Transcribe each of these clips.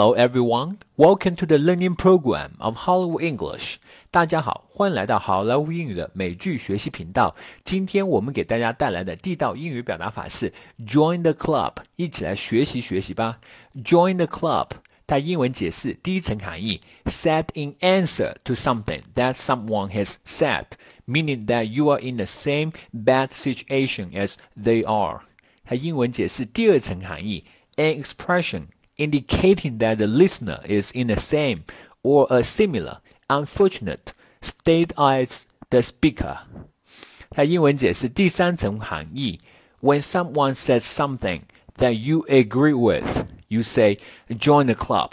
Hello everyone, welcome to the learning program of Hollywood English. 大家好，欢迎来到好莱坞英语的美剧学习频道。今天我们给大家带来的地道英语表达法是 Join the club，一起来学习学习吧。Join the club，它英文解释第一层含义：said in answer to something that someone has said, meaning that you are in the same bad situation as they are。它英文解释第二层含义：an expression。 indicating that the listener is in the same or a similar unfortunate state as the speaker。它英文解释第三层含义：When someone says something that you agree with, you say "join the club."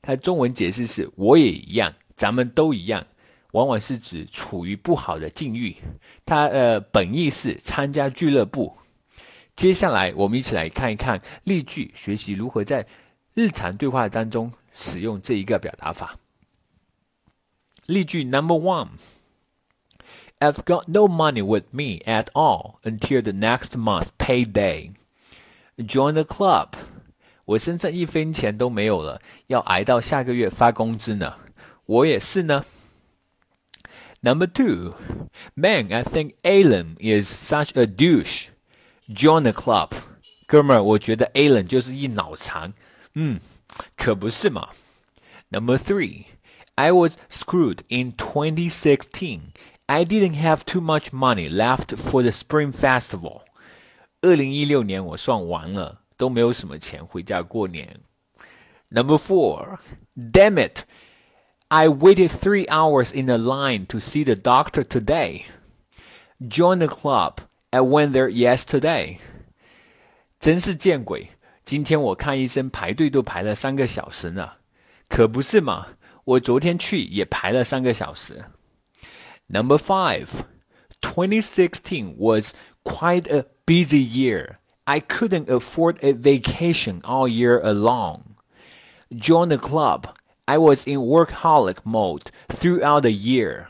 它中文解释是“我也一样，咱们都一样”，往往是指处于不好的境遇。它呃本意是参加俱乐部。接下来我们一起来看一看例句，学习如何在 日常对话当中使用这一个表达法。例句 Number One: I've got no money with me at all until the next month payday. Join the club. 我身上一分钱都没有了，要挨到下个月发工资呢。我也是呢。Number two, man, I think Alan is such a douche. Join the club. 哥们儿，我觉得 Alan 就是一脑残。 嗯，可不是嘛。Number three, I was screwed in 2016. I didn't have too much money left for the Spring Festival. 二零一六年我算完了，都没有什么钱回家过年。Number four, damn it, I waited three hours in a line to see the doctor today. Join the club. I went there yesterday. 真是见鬼！ 今天我看医生排队都排了三个小时呢，可不是嘛？我昨天去也排了三个小时。Number five, 2016 was quite a busy year. I couldn't afford a vacation all year long. Join the club. I was in workaholic mode throughout the year.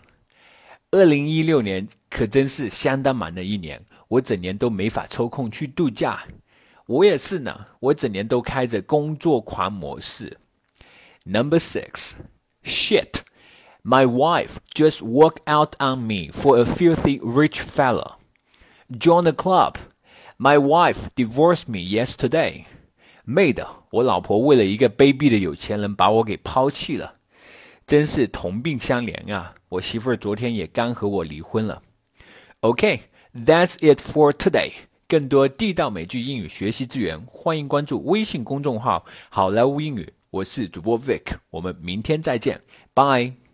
二零一六年可真是相当忙的一年，我整年都没法抽空去度假。 我也是呢，我整年都开着工作狂模式。Number six, shit. My wife just walked out on me for a filthy rich fella. Join the club. My wife divorced me yesterday. 妹的，我老婆为了一个卑鄙的有钱人把我给抛弃了，真是同病相怜啊！我媳妇儿昨天也刚和我离婚了。Okay, that's it for today. 更多地道美剧英语学习资源，欢迎关注微信公众号“好莱坞英语”。我是主播 Vic，我们明天再见，，Bye。